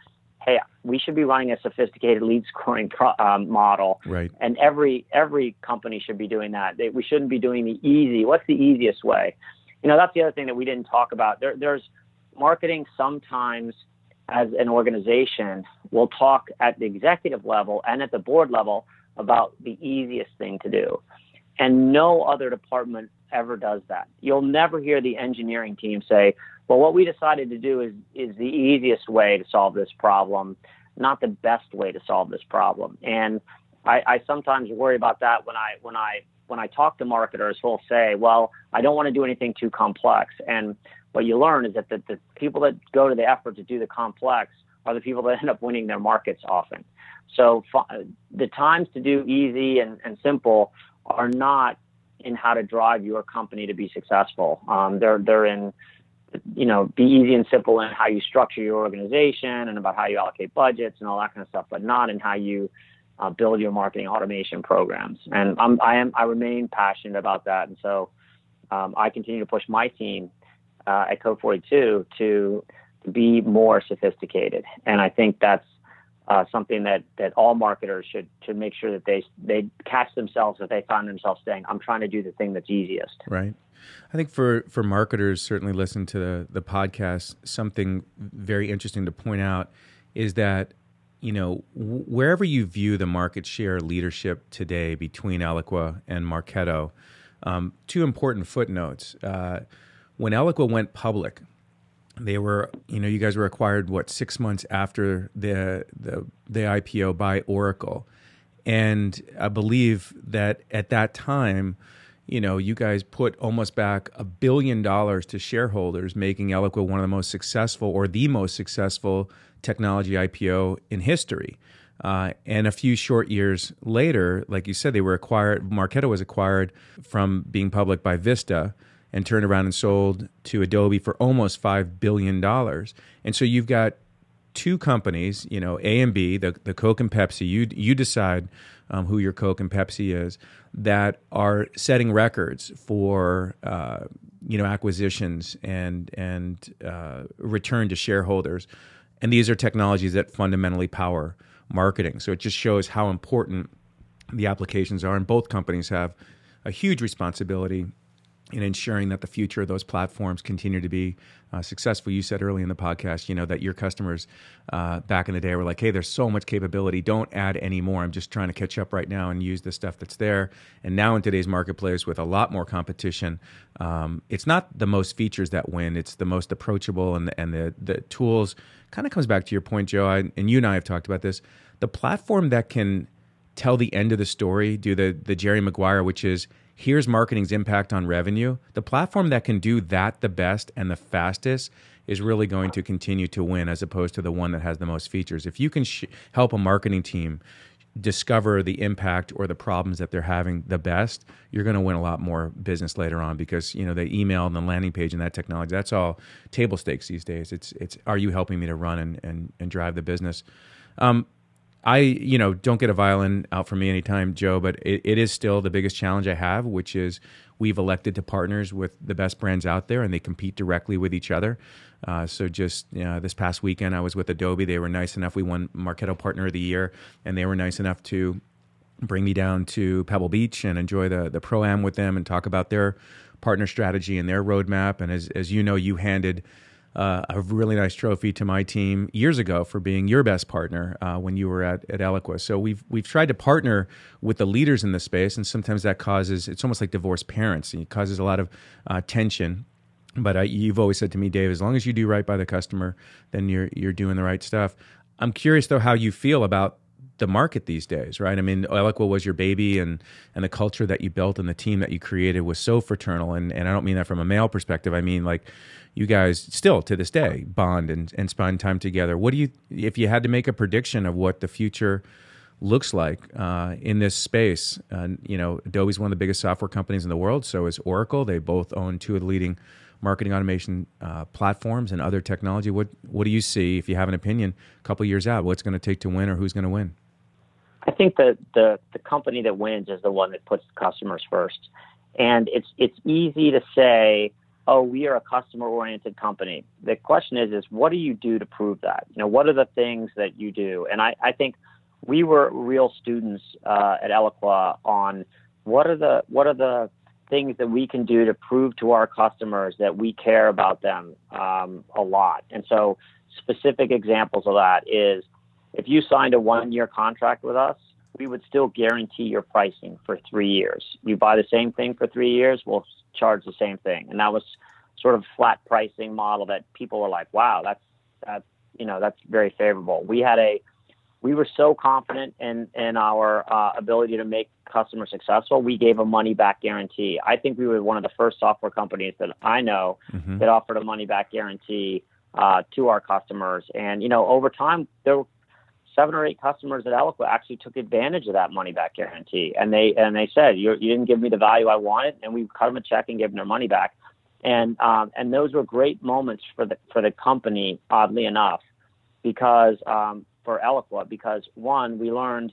hey, we should be running a sophisticated lead scoring pro- um, model, right? And every every company should be doing that. They, we shouldn't be doing the easy. What's the easiest way? You know, that's the other thing that we didn't talk about. There, there's marketing sometimes as an organization will talk at the executive level and at the board level about the easiest thing to do. And no other department ever does that. You'll never hear the engineering team say, well, what we decided to do is, is the easiest way to solve this problem, not the best way to solve this problem. And I, I sometimes worry about that when I, when I, when I talk to marketers who'll say, well, I don't want to do anything too complex. And what you learn is that the, the people that go to the effort to do the complex are the people that *laughs* end up winning their markets often. So the times to do easy and, and simple are not in how to drive your company to be successful. Um, they're they're in you know be easy and simple in how you structure your organization and about how you allocate budgets and all that kind of stuff, but not in how you uh, build your marketing automation programs. And I'm, I am I remain passionate about that, and so um, I continue to push my team uh, at Code 42 to to be more sophisticated. And I think that's uh, something that, that all marketers should should make sure that they they catch themselves if they find themselves saying, "I'm trying to do the thing that's easiest." Right. I think for for marketers, certainly listen to the the podcast. Something very interesting to point out is that you know wherever you view the market share leadership today between Eloqua and Marketo, um, two important footnotes. Uh, when Eloqua went public, they were you know you guys were acquired what six months after the the the IPO by Oracle, and I believe that at that time, you know, you guys put almost back a billion dollars to shareholders, making Eloqua one of the most successful or the most successful technology IPO in history. Uh, and a few short years later, like you said, they were acquired. Marketo was acquired from being public by Vista and turned around and sold to Adobe for almost $5 billion. And so you've got two companies, you know, A and B, the, the Coke and Pepsi, you, you decide um, who your Coke and Pepsi is, that are setting records for, uh, you know acquisitions and and uh, return to shareholders, and these are technologies that fundamentally power marketing. So it just shows how important the applications are, and both companies have a huge responsibility in ensuring that the future of those platforms continue to be uh, successful. You said early in the podcast, you know, that your customers uh, back in the day were like, "Hey, there's so much capability. Don't add any more. I'm just trying to catch up right now and use the stuff that's there." And now in today's marketplace, with a lot more competition, um, it's not the most features that win. It's the most approachable and and the the tools. Kind of comes back to your point, Joe, I, and you and I have talked about this. The platform that can tell the end of the story, do the the Jerry Maguire, which is here's marketing's impact on revenue. The platform that can do that the best and the fastest is really going to continue to win as opposed to the one that has the most features. If you can sh- help a marketing team discover the impact or the problems that they're having the best, you're going to win a lot more business later on because you know the email and the landing page and that technology that's all table stakes these days. It's it's are you helping me to run and and, and drive the business. Um, I, you know, don't get a violin out for me anytime, Joe, but it, it is still the biggest challenge I have, which is we've elected to partners with the best brands out there and they compete directly with each other. Uh, so just you know, this past weekend, I was with Adobe. They were nice enough. We won Marketo Partner of the Year, and they were nice enough to bring me down to Pebble Beach and enjoy the the pro am with them and talk about their partner strategy and their roadmap. And as as you know, you handed uh, a really nice trophy to my team years ago for being your best partner uh, when you were at, at Eloqua. So we've we've tried to partner with the leaders in the space, and sometimes that causes it's almost like divorced parents. And it causes a lot of uh, tension. But uh, you've always said to me, Dave, as long as you do right by the customer, then you're you're doing the right stuff. I'm curious though how you feel about the market these days, right? I mean, Eloqua was your baby, and and the culture that you built and the team that you created was so fraternal. And and I don't mean that from a male perspective. I mean like you guys still to this day bond and, and spend time together. What do you, if you had to make a prediction of what the future looks like uh, in this space? Uh, you know, Adobe's one of the biggest software companies in the world. So is Oracle. They both own two of the leading marketing automation uh, platforms and other technology. What what do you see if you have an opinion a couple years out? What's going to take to win, or who's going to win? I think that the the company that wins is the one that puts customers first, and it's it's easy to say oh, we are a customer oriented company. The question is, is what do you do to prove that? You know, what are the things that you do? And I, I think we were real students uh, at Eloqua on what are the what are the things that we can do to prove to our customers that we care about them um, a lot. And so, specific examples of that is if you signed a one year contract with us, we would still guarantee your pricing for three years. You buy the same thing for three years, we'll charge the same thing. And that was sort of flat pricing model that people were like, wow, that's, that's, you know, that's very favorable. We had a, we were so confident in, in our uh, ability to make customers successful. We gave a money back guarantee. I think we were one of the first software companies that I know mm-hmm. that offered a money back guarantee uh, to our customers. And, you know, over time, there were seven or eight customers at Eloqua actually took advantage of that money back guarantee, and they and they said you you didn't give me the value I wanted, and we cut them a check and gave them their money back, and um, and those were great moments for the for the company, oddly enough, because um, for Eloqua because one we learned.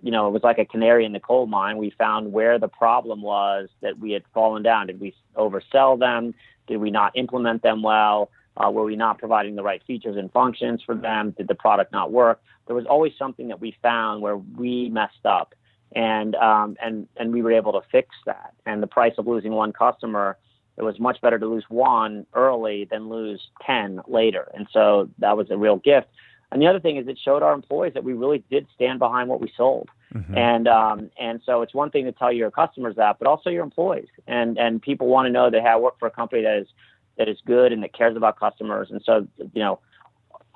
You know, it was like a canary in the coal mine. We found where the problem was that we had fallen down. Did we oversell them? Did we not implement them well? Uh, were we not providing the right features and functions for them? Did the product not work? There was always something that we found where we messed up, and um, and and we were able to fix that. And the price of losing one customer, it was much better to lose one early than lose ten later. And so that was a real gift. And the other thing is, it showed our employees that we really did stand behind what we sold. Mm-hmm. And um, and so it's one thing to tell your customers that, but also your employees. And and people want to know they have work for a company that is that is good and that cares about customers. And so, you know,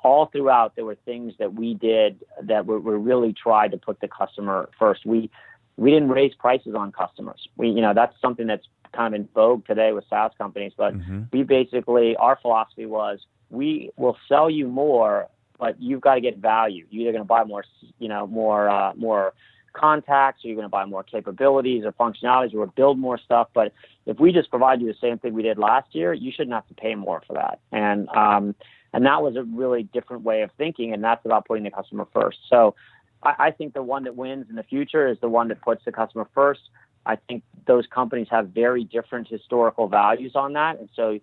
all throughout there were things that we did that were, were really tried to put the customer first. We we didn't raise prices on customers. We you know that's something that's kind of in vogue today with SaaS companies, but mm-hmm. we basically our philosophy was we will sell you more, but you've got to get value. You're either going to buy more, you know, more uh, more contacts, or you're going to buy more capabilities or functionalities, or build more stuff. But if we just provide you the same thing we did last year, you shouldn't have to pay more for that. And um, and that was a really different way of thinking, and that's about putting the customer first. So I, I think the one that wins in the future is the one that puts the customer first. I think those companies have very different historical values on that, and so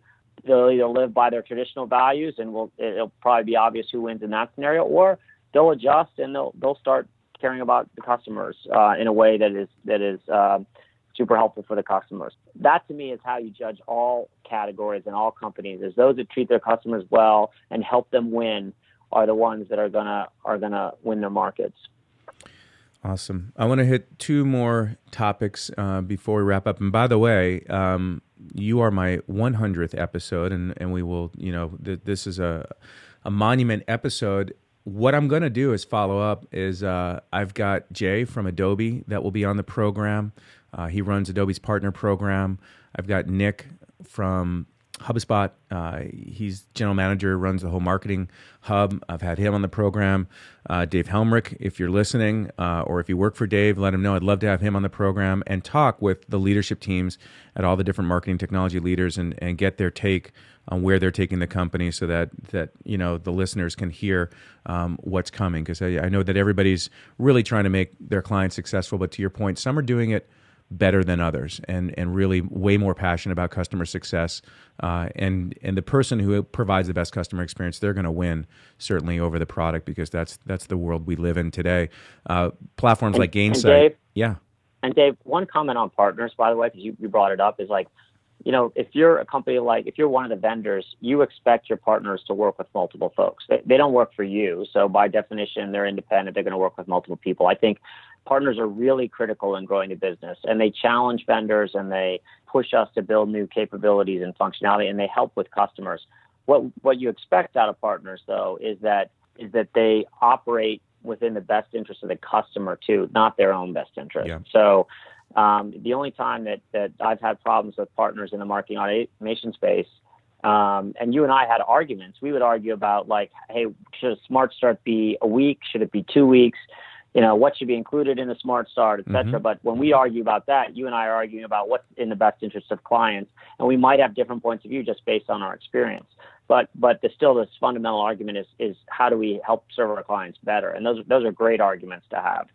they'll either live by their traditional values, and will it'll probably be obvious who wins in that scenario, or they'll adjust and they'll they'll start caring about the customers uh, in a way that is that is uh, super helpful for the customers. That to me is how you judge all categories and all companies. Is those that treat their customers well and help them win are the ones that are gonna are gonna win their markets. Awesome. I want to hit two more topics uh, before we wrap up. And by the way, um, you are my 100th episode, and, and we will, you know, th- this is a, a monument episode. What I'm going to do is follow up. Is uh, I've got Jay from Adobe that will be on the program. Uh, he runs Adobe's partner program. I've got Nick from HubSpot. Uh, he's general manager, runs the whole marketing hub. I've had him on the program. Uh, Dave Helmrich, if you're listening, uh, or if you work for Dave, let him know. I'd love to have him on the program and talk with the leadership teams at all the different marketing technology leaders and, and get their take on where they're taking the company, so that that you know the listeners can hear um, what's coming. Because I, I know that everybody's really trying to make their clients successful, but to your point, some are doing it better than others and, and really way more passionate about customer success. Uh, and, and the person who provides the best customer experience, they're going to win certainly over the product because that's, that's the world we live in today. Uh, platforms and, like Gainsight. Dave, yeah. And Dave, one comment on partners, by the way, because you, you brought it up, is like, you know, if you're a company like, if you're one of the vendors, you expect your partners to work with multiple folks. They, they don't work for you. So by definition, they're independent. They're going to work with multiple people. I think partners are really critical in growing the business and they challenge vendors and they push us to build new capabilities and functionality and they help with customers. What what you expect out of partners though is that is that they operate within the best interest of the customer too, not their own best interest. Yeah. So um, the only time that, that I've had problems with partners in the marketing automation space, um, and you and I had arguments. We would argue about like, hey, should a smart start be a week? Should it be two weeks? You know, what should be included in a smart start, et cetera. Mm-hmm. But when we argue about that, you and I are arguing about what's in the best interest of clients, and we might have different points of view just based on our experience. But but the, still, this fundamental argument is is how do we help serve our clients better? And those those are great arguments to have.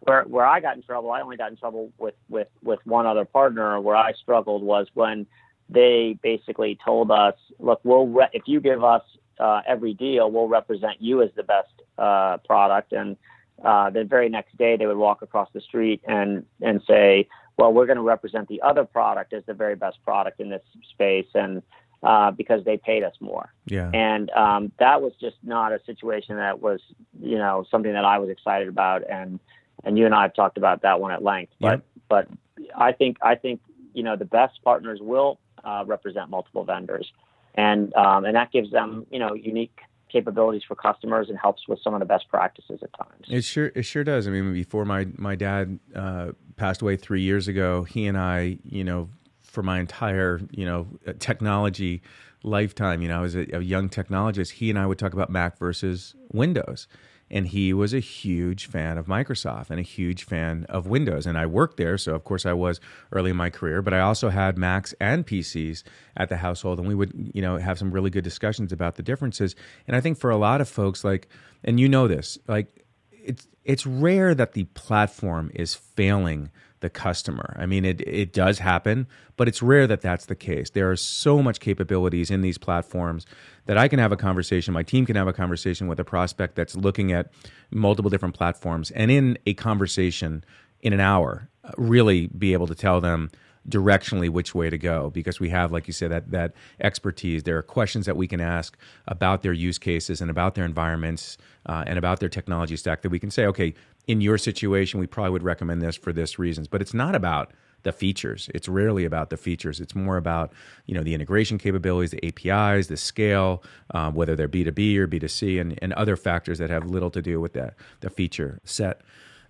Where where I got in trouble, I only got in trouble with with with one other partner. Where I struggled was when they basically told us, look, we'll re- if you give us uh, every deal, we'll represent you as the best uh, product and uh, the very next day they would walk across the street and and say, well, we're going to represent the other product as the very best product in this space, and uh, because they paid us more. Yeah. And um, that was just not a situation that was, you know, something that I was excited about, and and you and I have talked about that one at length. But yep. but I think I think you know the best partners will uh, represent multiple vendors, and um, and that gives them you know unique capabilities for customers and helps with some of the best practices at times. It sure it sure does. I mean, before my my dad uh, passed away three years ago, he and I, you know, for my entire you know technology lifetime, you know, I was a, a young technologist. He and I would talk about Mac versus Windows and he was a huge fan of Microsoft and a huge fan of Windows. And I worked there, so of course I was early in my career, but I also had Macs and PCs at the household, and we would, you know, have some really good discussions about the differences. And I think for a lot of folks, like, and you know this, like, it's it's rare that the platform is failing the customer. I mean, it, it does happen, but it's rare that that's the case. There are so much capabilities in these platforms that I can have a conversation, my team can have a conversation with a prospect that's looking at multiple different platforms, and in a conversation in an hour, really be able to tell them directionally which way to go because we have like you said that that expertise there are questions that we can ask about their use cases and about their environments uh, and about their technology stack that we can say okay in your situation, we probably would recommend this for this reasons. But it's not about the features. It's rarely about the features. It's more about you know the integration capabilities, the APIs, the scale, um, whether they're B two B or B two C, and and other factors that have little to do with that the feature set.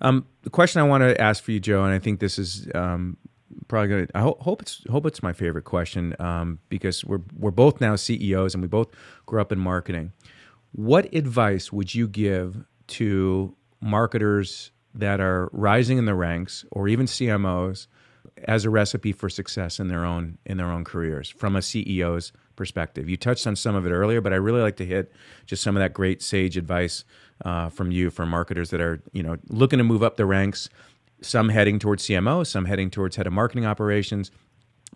Um, the question I want to ask for you, Joe, and I think this is um, probably going to. I ho- hope it's hope it's my favorite question um, because we're we're both now CEOs and we both grew up in marketing. What advice would you give to marketers that are rising in the ranks or even CMOs as a recipe for success in their own in their own careers from a CEO's perspective. You touched on some of it earlier, but I really like to hit just some of that great sage advice uh, from you for marketers that are you know looking to move up the ranks some heading towards CMO, some heading towards head of marketing operations,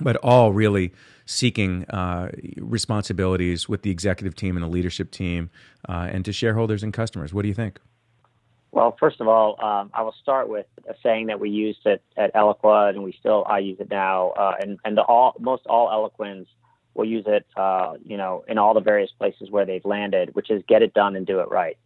but all really seeking uh, responsibilities with the executive team and the leadership team uh, and to shareholders and customers. What do you think? Well, first of all, um, I will start with a saying that we used at, at Eloqua, and we still I use it now, uh, and and the all most all Eloquans will use it, uh, you know, in all the various places where they've landed, which is get it done and do it right.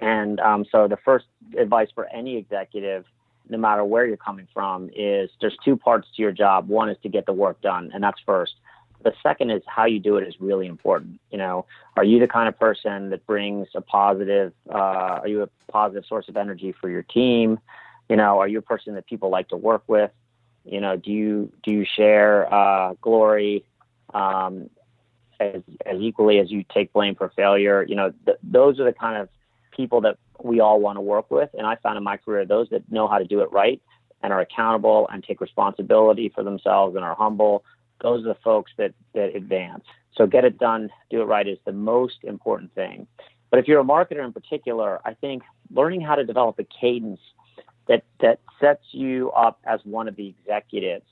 And um, so the first advice for any executive, no matter where you're coming from, is there's two parts to your job. One is to get the work done, and that's first. The second is how you do it is really important. You know, are you the kind of person that brings a positive? Uh, are you a positive source of energy for your team? You know, are you a person that people like to work with? You know, do you do you share uh, glory um, as as equally as you take blame for failure? You know, th- those are the kind of people that we all want to work with. And I found in my career those that know how to do it right and are accountable and take responsibility for themselves and are humble those are the folks that, that advance. So get it done, do it right is the most important thing. But if you're a marketer in particular, I think learning how to develop a cadence that, that sets you up as one of the executives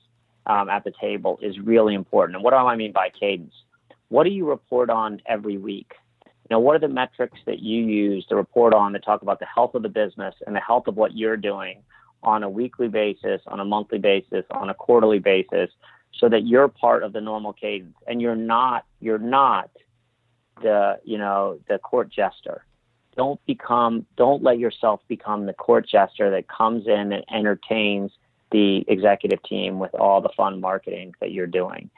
um, at the table is really important. And what do I mean by cadence? What do you report on every week? You know, what are the metrics that you use to report on that talk about the health of the business and the health of what you're doing on a weekly basis, on a monthly basis, on a quarterly basis, so that you're part of the normal cadence and you're not you're not the you know the court jester. Don't become don't let yourself become the court jester that comes in and entertains the executive team with all the fun marketing that you're doing.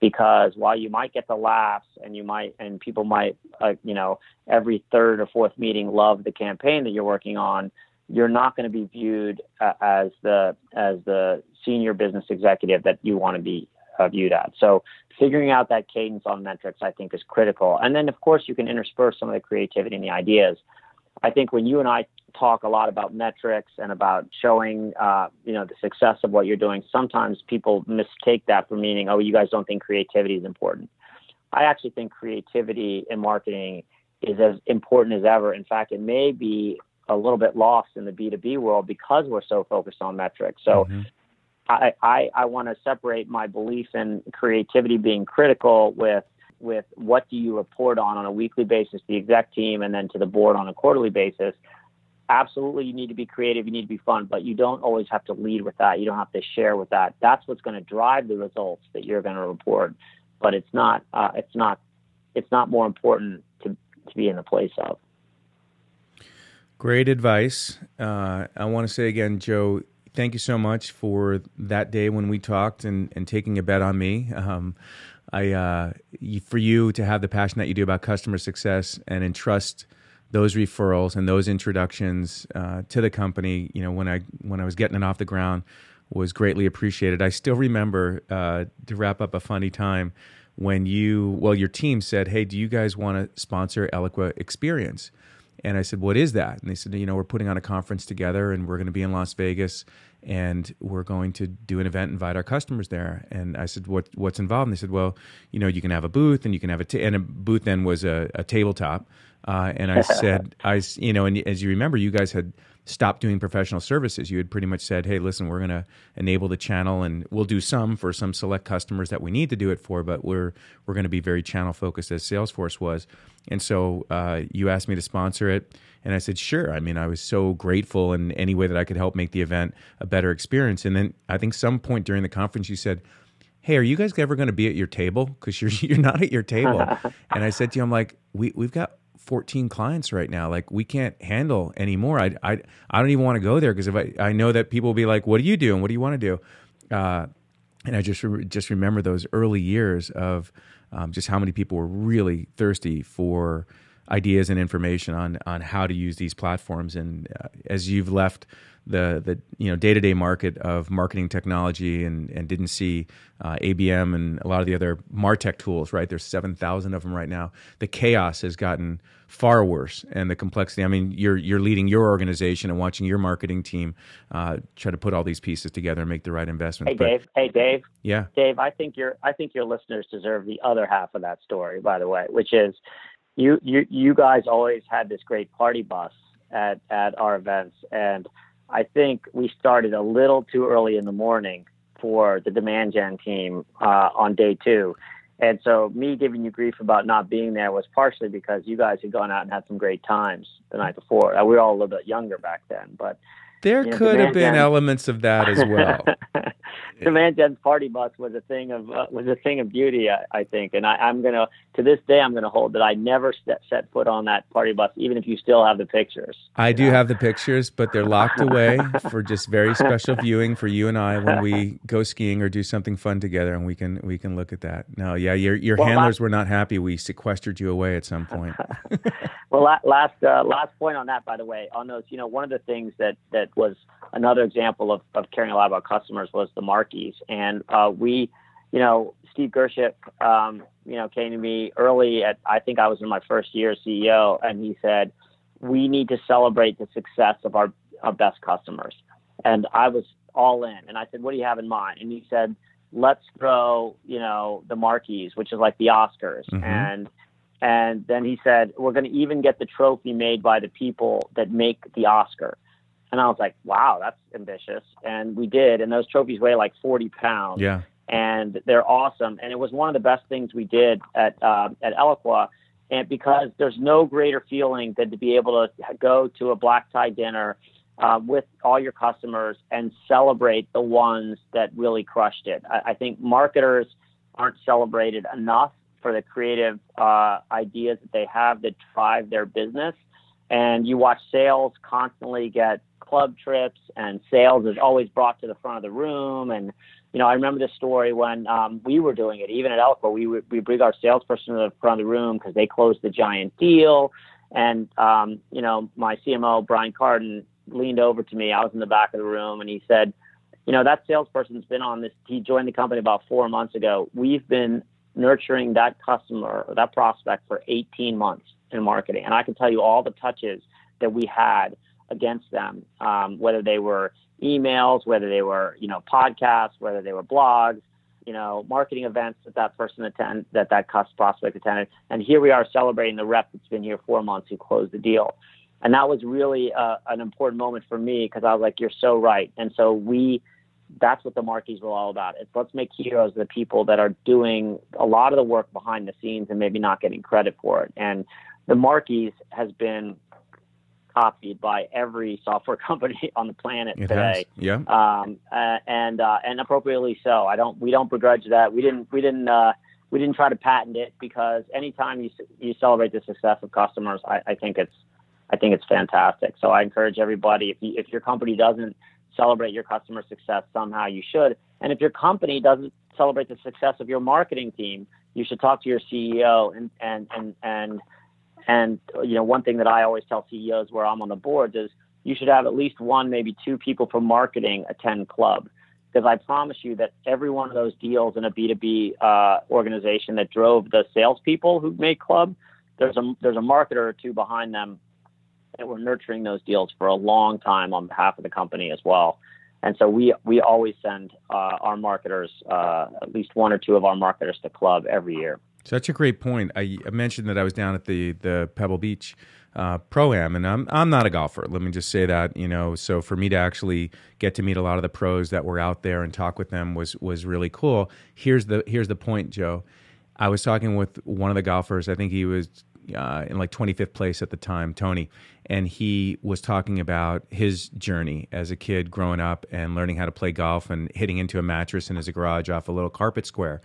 Because while you might get the laughs and you might and people might uh, you know every third or fourth meeting love the campaign that you're working on you're not going to be viewed uh, as the as the senior business executive that you want to be uh, viewed at. So figuring out that cadence on metrics, I think, is critical. And then, of course, you can intersperse some of the creativity and the ideas. I think when you and I talk a lot about metrics and about showing, uh, you know, the success of what you're doing, sometimes people mistake that for meaning, oh, you guys don't think creativity is important. I actually think creativity in marketing is as important as ever. In fact, it may be a little bit lost in the B2B world because we're so focused on metrics. So mm-hmm. I, I, I want to separate my belief in creativity being critical with with what do you report on on a weekly basis to the exec team and then to the board on a quarterly basis. Absolutely, you need to be creative, you need to be fun, but you don't always have to lead with that. You don't have to share with that. That's what's going to drive the results that you're going to report. But it's not uh, it's not it's not more important to to be in the place of. Great advice. Uh, I want to say again, Joe, thank you so much for that day when we talked and, and taking a bet on me. Um, I uh, for you to have the passion that you do about customer success and entrust those referrals and those introductions uh, to the company. You know, when I when I was getting it off the ground, was greatly appreciated. I still remember uh, to wrap up a funny time when you well your team said, "Hey, do you guys want to sponsor Eloqua Experience?" And I said, "What is that?" And they said, "You know, we're putting on a conference together, and we're going to be in Las Vegas, and we're going to do an event, invite our customers there." And I said, "What what's involved?" And they said, "Well, you know, you can have a booth, and you can have a t- and a booth then was a, a tabletop." Uh, and I *laughs* said, "I, you know, and as you remember, you guys had." Stopped doing professional services. You had pretty much said, "Hey, listen, we're going to enable the channel, and we'll do some for some select customers that we need to do it for, but we're we're going to be very channel focused as Salesforce was." And so uh, you asked me to sponsor it, and I said, "Sure." I mean, I was so grateful in any way that I could help make the event a better experience. And then I think some point during the conference, you said. Hey, are you guys ever going to be at your table? Because you're *laughs* you're not at your table. *laughs* and I said to you, I'm like, we we've got 14 clients right now. Like we can't handle anymore. I, I, I don't even want to go there because if I, I know that people will be like, what do you do? And what do you want to do? Uh, and I just, re- just remember those early years of um, just how many people were really thirsty for ideas and information on, on how to use these platforms. And uh, as you've left the the you know day to day market of marketing technology and and didn't see uh, ABM and a lot of the other Martech tools. Right, there's seven thousand of them right now. The chaos has gotten far worse, and the complexity. I mean, you're you're leading your organization and watching your marketing team uh, try to put all these pieces together and make the right investment. Hey but, Dave. Hey Dave. Yeah. Dave, I think your I think your listeners deserve the other half of that story. By the way, which is you you you guys always had this great party bus at at our events and I think we started a little too early in the morning for the demand gen team uh, on day two. And so, me giving you grief about not being there was partially because you guys had gone out and had some great times the night before. Uh, we were all a little bit younger back then, but there you know, could have been Gen... elements of that as well. *laughs* Demand Gen's party bus was a thing of uh, was a thing of beauty, I, I think, and I, am gonna to this day I'm gonna hold that I never set, set foot on that party bus, even if you still have the pictures. I do know? have the pictures, but they're locked away *laughs* for just very special viewing for you and I when we go skiing or do something fun together, and we can we can look at that. No, yeah, your your well, handlers last... were not happy. We sequestered you away at some point. *laughs* well, last uh, last point on that, by the way, on those, you know, one of the things that that was another example of, of caring a lot about customers was the marquees. And uh, we, you know, Steve Gershik, um, you know, came to me early at, I think I was in my first year as CEO, and he said, we need to celebrate the success of our, our best customers. And I was all in. And I said, what do you have in mind? And he said, let's throw, you know, the marquees, which is like the Oscars. Mm-hmm. And and then he said, we're going to even get the trophy made by the people that make the Oscar. And I was like, wow, that's ambitious. And we did. And those trophies weigh like 40 pounds. Yeah. And they're awesome. And it was one of the best things we did at, uh, at Eloqua. And because there's no greater feeling than to be able to go to a black tie dinner uh, with all your customers and celebrate the ones that really crushed it. I, I think marketers aren't celebrated enough for the creative uh, ideas that they have that drive their business. And you watch sales constantly get club trips, and sales is always brought to the front of the room. And you know, I remember this story when um, we were doing it, even at Eloqua, we we bring our salesperson to the front of the room because they closed the giant deal. And um, you know, my CMO Brian Kardon leaned over to me. I was in the back of the room, and he said, "You know, that salesperson's been on this. He joined the company about four months ago. We've been nurturing that customer or that prospect for 18 months in marketing, and I can tell you all the touches that we had against them, um, whether they were emails, whether they were you know podcasts, whether they were blogs, you know marketing events that that person attend that that customer prospect attended, and here we are celebrating the rep that's been here four months who closed the deal, and that was really uh, an important moment for me because I was like, you're so right, and so we. That's what the marquees were all about. It's let's make heroes the people that are doing a lot of the work behind the scenes and maybe not getting credit for it. And the marquees has been copied by every software *laughs* company on the planet it today. Has. Yeah. Um, uh, and uh, and appropriately so. I don't. We don't begrudge that. We didn't. We didn't. Uh, we didn't try to patent it because anytime you you celebrate the success of customers, I, I think it's I think it's fantastic. So I encourage everybody if you, if your company doesn't celebrate your customer success somehow, you should. And if your company doesn't celebrate the success of your marketing team, you should talk to your CEO and and and and and you know, one thing that I always tell CEOs where I'm on the boards is you should have at least one, maybe two people from marketing attend club. Because I promise you that every one of those deals in a B2B uh, organization that drove the salespeople who made club, there's a there's a marketer or two behind them that were nurturing those deals for a long time on behalf of the company as well. And so we we always send uh, our marketers, uh, at least one or two of our marketers to club every year. Such a great point. I, I mentioned that I was down at the the Pebble Beach uh, pro am, and I'm I'm not a golfer. Let me just say that you know. So for me to actually get to meet a lot of the pros that were out there and talk with them was was really cool. Here's the here's the point, Joe. I was talking with one of the golfers. I think he was uh, in like 25th place at the time, Tony, and he was talking about his journey as a kid growing up and learning how to play golf and hitting into a mattress in his garage off a little carpet square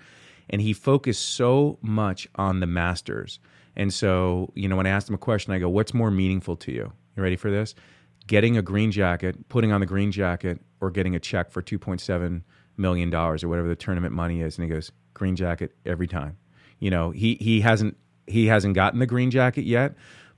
and he focused so much on the masters. And so, you know, when I asked him a question, I go, "What's more meaningful to you?" You ready for this? Getting a green jacket, putting on the green jacket, or getting a check for two point seven million dollars or whatever the tournament money is. And he goes, "Green jacket every time." You know, he he hasn't he hasn't gotten the green jacket yet,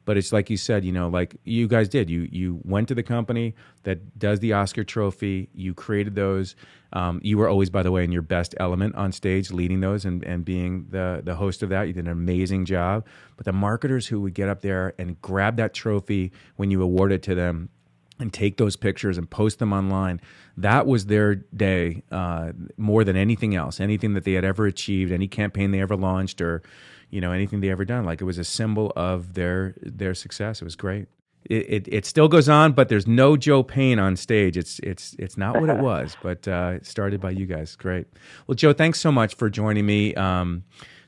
but it's like you said, you know, like you guys did. You you went to the company that does the Oscar Trophy. You created those. Um, you were always, by the way, in your best element on stage, leading those and, and being the the host of that. You did an amazing job. But the marketers who would get up there and grab that trophy when you award it to them and take those pictures and post them online. That was their day uh, more than anything else, anything that they had ever achieved, any campaign they ever launched, or you know anything they ever done. Like it was a symbol of their their success. It was great. it, it, it, still goes on, but there's no Joe Payne on stage. It's it's it's not what it *laughs* was, but uh, started by you guys. Great. Well, Joe, thanks so much for joining me. Um,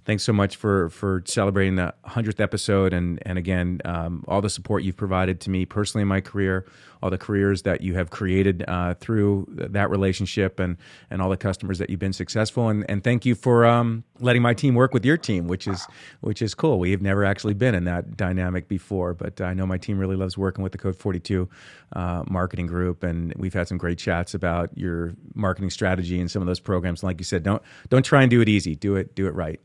thanks so much for for celebrating the hundredth episode, and and again, um, all the support you've provided to me personally in my career, all the careers that you have created uh, through that relationship, and and all the customers that you've been successful, and and thank you for um, letting my team work with your team, which is which is cool. We have never actually been in that dynamic before, but I know my team really loves working with the Code Forty Two uh, marketing group, and we've had some great chats about your marketing strategy and some of those programs. And like you said, don't don't try and do it easy. Do it do it right.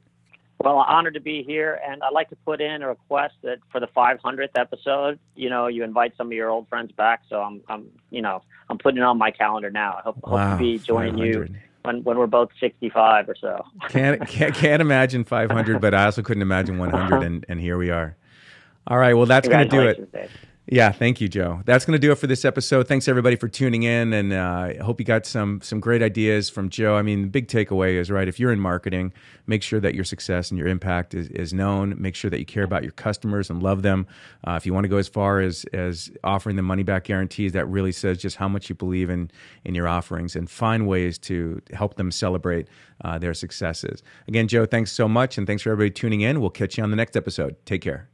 Well, honored to be here, and I'd like to put in a request that for the 500th episode, you know, you invite some of your old friends back. So I'm, I'm, you know, I'm putting it on my calendar now. I hope, wow, hope to be joining you when, when we're both 65 or so. can't, can't can't imagine 500, but I also couldn't imagine 100, and, and here we are. All right, well, that's going to do it. Dave. Yeah, thank you, Joe. That's going to do it for this episode. Thanks everybody for tuning in, and uh, I hope you got some some great ideas from Joe. I mean, the big takeaway is right. If you're in marketing, make sure that your success and your impact is, is known. Make sure that you care about your customers and love them. Uh, if you want to go as far as as offering them money back guarantees, that really says just how much you believe in in your offerings, and find ways to help them celebrate uh, their successes. Again, Joe, thanks so much, and thanks for everybody tuning in. We'll catch you on the next episode. Take care.